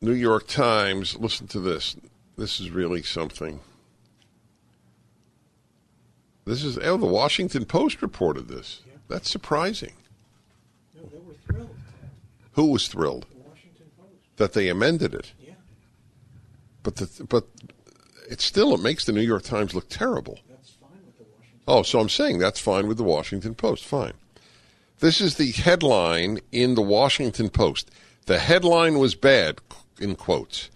New York Times, listen to this. This is really something. This is, oh, the Washington Post reported this. That's surprising. No, they were thrilled. Who was thrilled? The Washington Post. That they amended it. Yeah, But the, but it still it makes the New York Times look terrible. that's fine with the Washington. Oh, so I'm saying that's fine with the Washington Post. Fine. This is the headline in the Washington Post. The headline was bad, in quotes.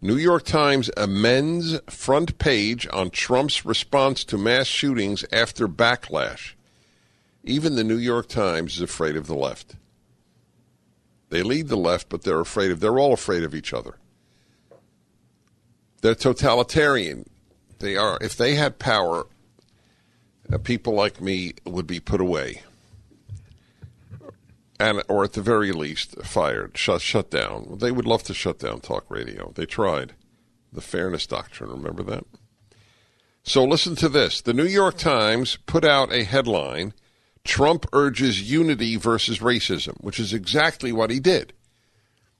New York Times amends front page on Trump's response to mass shootings after backlash. Even the New York Times is afraid of the left. They lead the left, but they're afraid of, they're all afraid of each other. They're totalitarian. They are, if they had power, uh, people like me would be put away. And, or at the very least, fired, shut, shut down. They would love to shut down talk radio. They tried. The fairness doctrine, remember that? So listen to this. The New York Times put out a headline Trump urges unity versus racism, which is exactly what he did.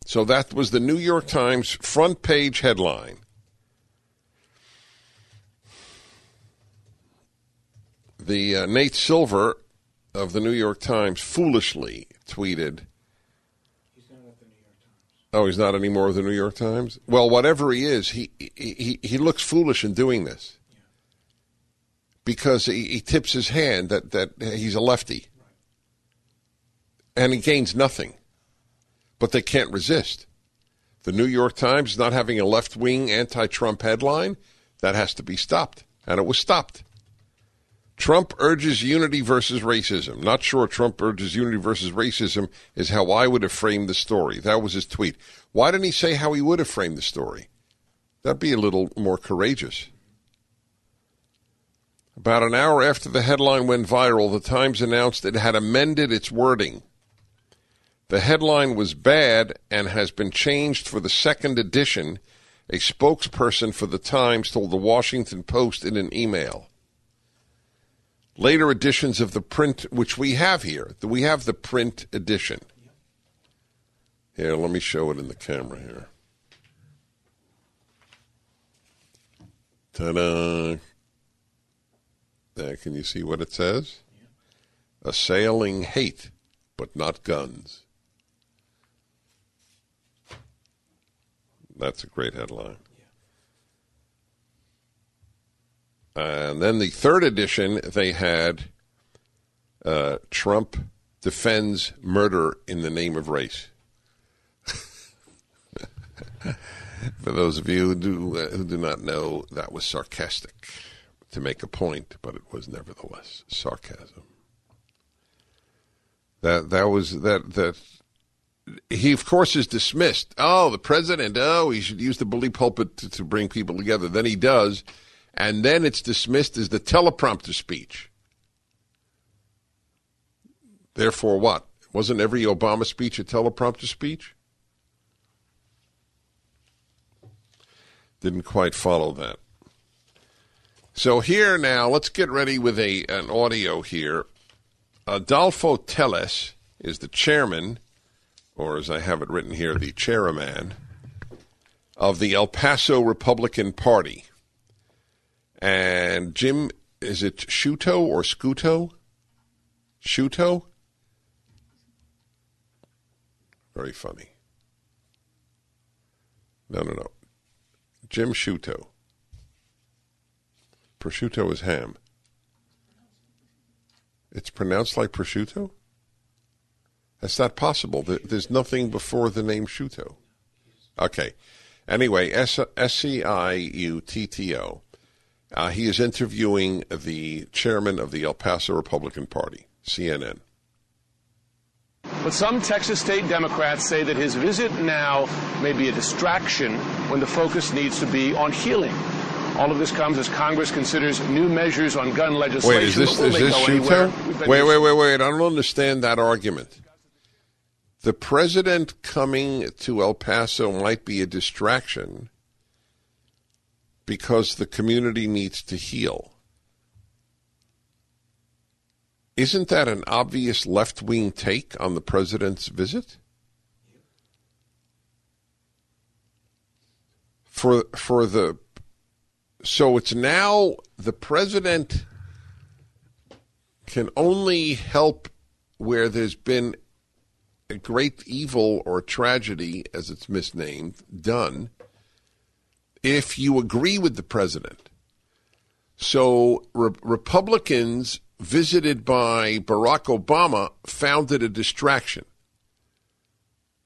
So that was the New York Times front page headline. The uh, Nate Silver of the New York Times foolishly tweeted. At. Oh, he's not anymore with the New York Times. Well, whatever he is, he he he looks foolish in doing this because he, he tips his hand that that he's a lefty, and he gains nothing. But they can't resist. The New York Times not having a left wing anti Trump headline that has to be stopped, and it was stopped. Trump urges unity versus racism. Not sure Trump urges unity versus racism is how I would have framed the story. That was his tweet. Why didn't he say how he would have framed the story? That'd be a little more courageous. About an hour after the headline went viral, the Times announced it had amended its wording. The headline was bad and has been changed for the second edition, a spokesperson for the Times told the Washington Post in an email later editions of the print, which we have here. We have the print edition. Here, let me show it in the camera here. Ta-da! There, can you see what it says? Assailing hate, but not guns. That's a great headline. And then the third edition, they had uh, Trump defends murder in the name of race. For those of you who do, uh, who do not know, that was sarcastic to make a point, but it was nevertheless sarcasm. That that was that that he of course is dismissed. Oh, the president. Oh, he should use the bully pulpit to, to bring people together. Then he does and then it's dismissed as the teleprompter speech. Therefore, what? Wasn't every Obama speech a teleprompter speech? Didn't quite follow that. So here now, let's get ready with a an audio here. Adolfo Telles is the chairman, or as I have it written here, the chairman of the El Paso Republican Party. And Jim, is it Sciutto or Scuto? Sciutto? Very funny. No, no, no. Jim Sciutto. Prosciutto is ham. It's pronounced like prosciutto? That's not possible. There's nothing before the name Sciutto. Okay. Anyway, S C I U T T O. Uh, he is interviewing the chairman of the El Paso Republican Party, CNN. But some Texas state Democrats say that his visit now may be a distraction when the focus needs to be on healing. All of this comes as Congress considers new measures on gun legislation. Wait, is this is this go anywhere? Sciutto? We've been Wait, wait, wait, wait. I don't understand that argument. The president coming to El Paso might be a distraction because the community needs to heal. Isn't that an obvious left wing take on the president's visit? For for the so it's now the president can only help where there's been a great evil or tragedy, as it's misnamed, done, if you agree with the president. So re- Republicans visited by Barack Obama found it a distraction.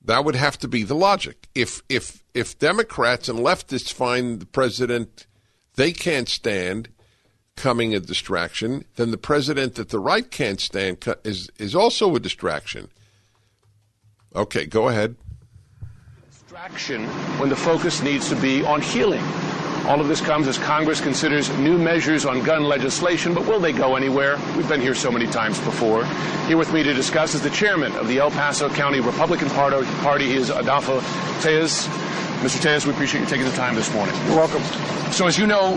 That would have to be the logic. If if if Democrats and leftists find the president they can't stand coming a distraction, then the president that the right can't stand is is also a distraction. Okay, go ahead. Distraction when the focus needs to be on healing. All of this comes as Congress considers new measures on gun legislation, but will they go anywhere? We've been here so many times before. Here with me to discuss is the chairman of the El Paso County Republican Party. He is Adolfo Telles. Mr. Telles, we appreciate you taking the time this morning. You're welcome. So, as you know,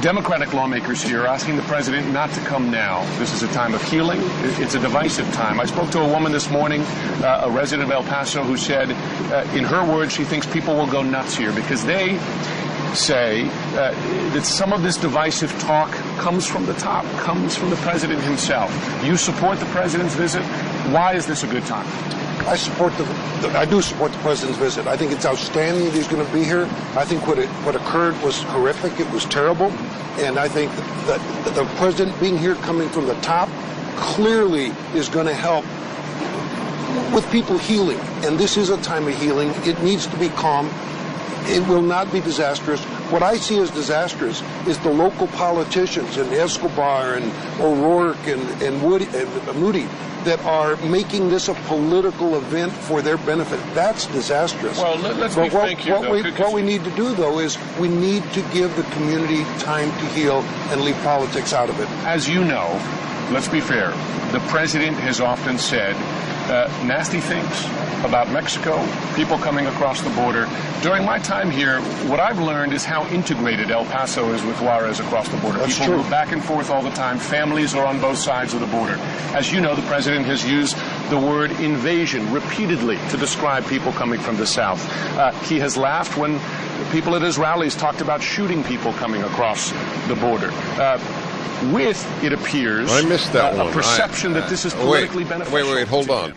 Democratic lawmakers here are asking the president not to come now. This is a time of healing. It's a divisive time. I spoke to a woman this morning, uh, a resident of El Paso, who said, uh, in her words, she thinks people will go nuts here because they say uh, that some of this divisive talk comes from the top, comes from the president himself. You support the president's visit. Why is this a good time? I support the, I do support the president's visit. I think it's outstanding that he's going to be here. I think what it, what occurred was horrific. It was terrible, and I think that the president being here, coming from the top, clearly is going to help with people healing. And this is a time of healing. It needs to be calm. It will not be disastrous. What I see as disastrous is the local politicians and Escobar and O'Rourke and, and, Woody, and Moody that are making this a political event for their benefit. That's disastrous. Well, let- let's but be what, frank here, what though, we, what we need to do, though, is we need to give the community time to heal and leave politics out of it. As you know, let's be fair, the president has often said uh, nasty things about Mexico, people coming across the border. During my time here, what I've learned is how integrated El Paso is with Juarez across the border. That's people true. move back and forth all the time. Families are on both sides of the border. As you know, the president has used the word invasion repeatedly to describe people coming from the south. Uh, he has laughed when people at his rallies talked about shooting people coming across the border. Uh, with, it appears, I missed that uh, one. a perception I- that this is uh, politically wait, beneficial. Wait, wait, hold on.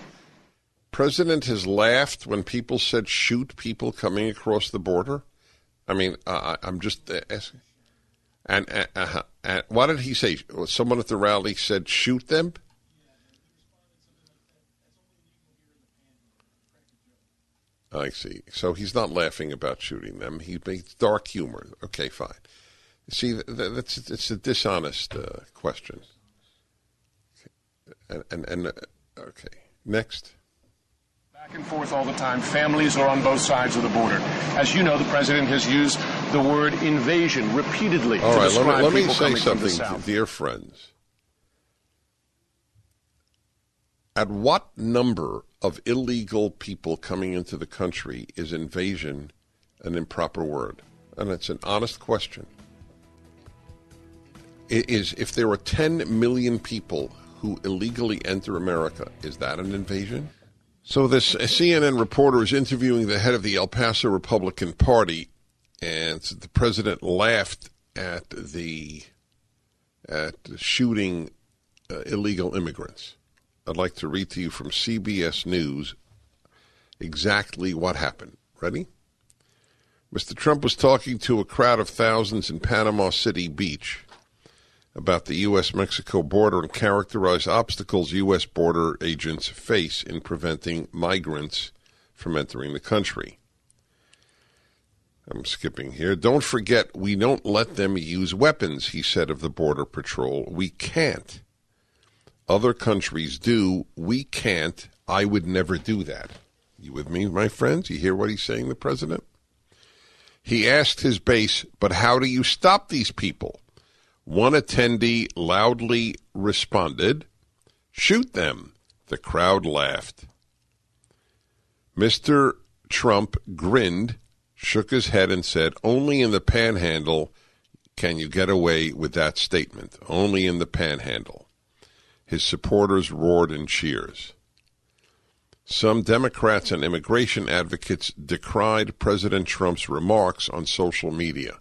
President has laughed when people said shoot people coming across the border. I mean, uh, I- I'm just uh, asking. And, uh, uh, uh, what did he say? Someone at the rally said shoot them. I see. So he's not laughing about shooting them. He makes dark humor. Okay, fine. See, th- th- that's it's a dishonest uh, question. And and, and uh, okay, next. Back and forth all the time. Families are on both sides of the border. As you know, the president has used the word invasion repeatedly All right, let me, let me say coming from the something, dear friends. At what number of illegal people coming into the country is invasion an improper word? And it's an honest question. Is if there are 10 million people who illegally enter America, is that an invasion? So this CNN reporter is interviewing the head of the El Paso Republican Party, and the president laughed at the at shooting uh, illegal immigrants. I'd like to read to you from CBS News exactly what happened. Ready? Mr. Trump was talking to a crowd of thousands in Panama City Beach about the U.S. Mexico border and characterize obstacles U.S. border agents face in preventing migrants from entering the country. I'm skipping here. Don't forget, we don't let them use weapons, he said of the Border Patrol. We can't. Other countries do. We can't. I would never do that. You with me, my friends? You hear what he's saying, the president? He asked his base, but how do you stop these people? One attendee loudly responded, Shoot them. The crowd laughed. Mr. Trump grinned, shook his head, and said, Only in the panhandle can you get away with that statement. Only in the panhandle. His supporters roared in cheers. Some Democrats and immigration advocates decried President Trump's remarks on social media.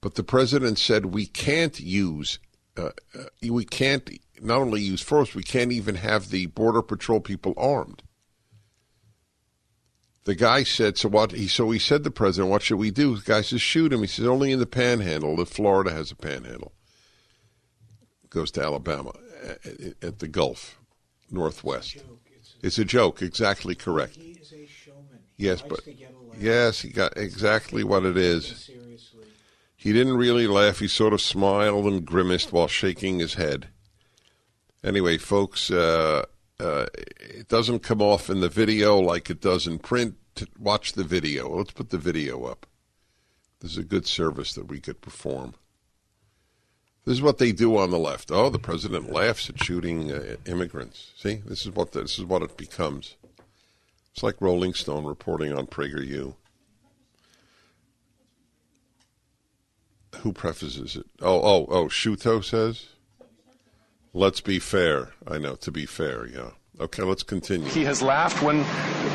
But the president said we can't use, uh, uh, we can't not only use force, we can't even have the Border Patrol people armed. The guy said, so what? He, so he said to the president, what should we do? The guy says, shoot him. He says, only in the panhandle, if Florida has a panhandle. Goes to Alabama at, at the Gulf, Northwest. It's a joke, exactly correct. He is a showman. He Yes, but to get yes, he got exactly what it is. He didn't really laugh. He sort of smiled and grimaced while shaking his head. Anyway, folks, uh, uh, it doesn't come off in the video like it does in print. Watch the video. Let's put the video up. This is a good service that we could perform. This is what they do on the left. Oh, the president laughs at shooting uh, immigrants. See, this is what this is what it becomes. It's like Rolling Stone reporting on PragerU. Who prefaces it? Oh, oh, oh, Sciutto says. Let's be fair. I know, to be fair, yeah. Okay, let's continue. He has laughed when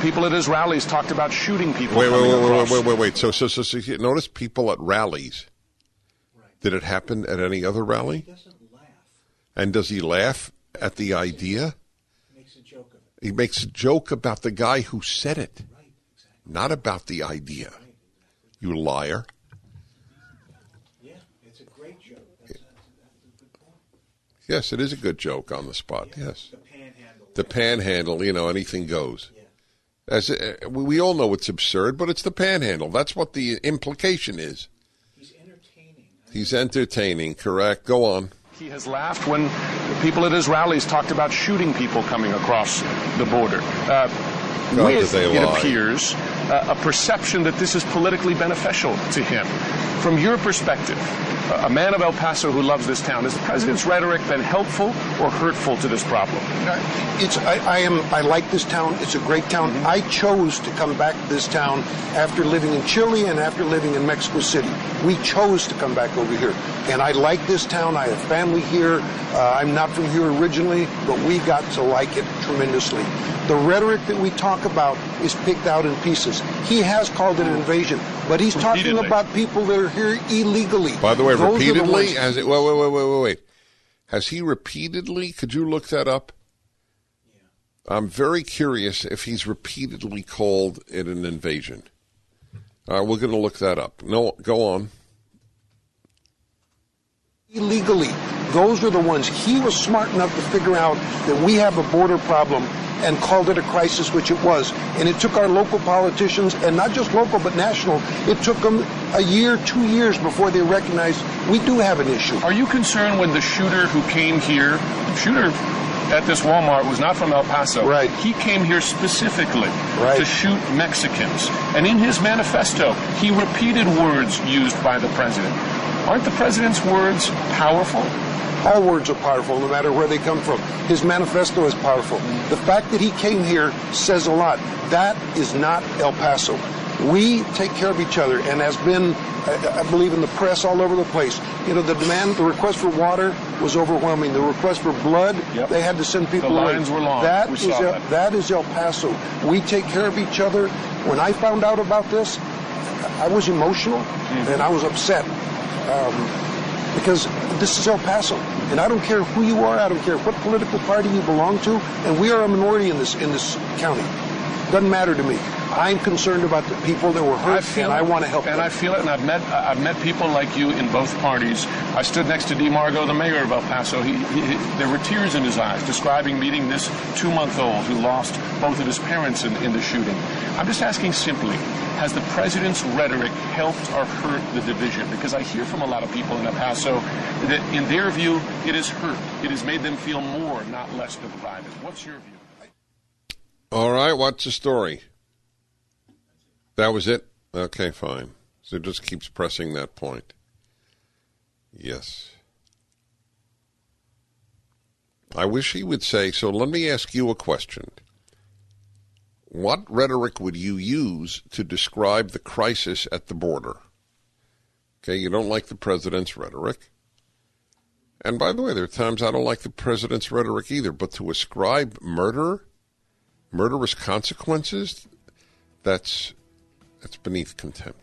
people at his rallies talked about shooting people Wait, wait, coming wait, wait, wait, wait, wait. So, so, so, so you notice people at rallies. Did it happen at any other rally? He doesn't laugh. And does he laugh at the idea? He makes a joke of it. He makes a joke about the guy who said it, Right, exactly. not about the idea. You liar. Yeah, it's a great joke. That's, that's, that's a good point. Yes, it is a good joke on the spot. Yes. The panhandle. The panhandle, you know, anything goes. Yeah. As uh, we we all know it's absurd, but it's the panhandle. That's what the implication is. He's entertaining. He's entertaining, correct? Go on. He has laughed when people at his rallies talked about shooting people coming across the border. Uh, God, with, it lie. appears, uh, a perception that this is politically beneficial to him. From your perspective, a a man of El Paso who loves this town, has the president's rhetoric been helpful or hurtful to this problem? It's I, I am I like this town. It's a great town. I chose to come back to this town after living in Chile and after living in Mexico City. We chose to come back over here, and I like this town. I have family here. Uh, I'm not from here originally, but we got to like it tremendously. The rhetoric that we talk about is picked out in pieces. He has called it an invasion, but he's talking about people that are here illegally. By the way, Those are the repeatedly ones- has it? Wait, wait, wait, wait, wait, wait. Has he repeatedly? Could you look that up? I'm very curious if he's repeatedly called it an invasion. All right, we're going to look that up. No, go on. Illegally. Those are the ones he was smart enough to figure out that we have a border problem and called it a crisis, which it was. And it took our local politicians, and not just local but national, it took them a year, two years before they recognized we do have an issue. Are you concerned when the shooter who came here, shooter at this Walmart was not from El Paso. Right. He came here specifically Right. to shoot Mexicans. And in his manifesto, he repeated words used by the president. Aren't the president's words powerful? All words are powerful, no matter where they come from. His manifesto is powerful. The fact that he came here says a lot. That is not El Paso. We take care of each other, and has been, I, I believe, in the press all over the place. You know, the demand, the request for water was overwhelming. The request for blood, Yep. they had to send people The away. lines were long. That We is El, that. that is El Paso. We take care of each other. When I found out about this, I was emotional Mm-hmm. and I was upset. Um, because this is El Paso, and I don't care who you are, I don't care what political party you belong to, and we are a minority in this in this county. Doesn't matter to me. I'm concerned about the people that were hurt, and I want to help And them. I feel it, and I've met I've met people like you in both parties. I stood next to Dee Margo, the mayor of El Paso. He, he, he- there were tears in his eyes, describing meeting this two-month-old who lost both of his parents in, in the shooting. I'm just asking simply, has the president's rhetoric helped or hurt the division? Because I hear from a lot of people in El Paso that, in their view, it has hurt. It has made them feel more, not less divided. What's your view? All right, what's the story? That was it? Okay, fine. So it just keeps pressing that point. Yes. I wish he would say, so let me ask you a question. What rhetoric would you use to describe the crisis at the border? Okay, you don't like the president's rhetoric. And by the way, there are times I don't like the president's rhetoric either, but to ascribe murder, murderous consequences, that's that's beneath contempt.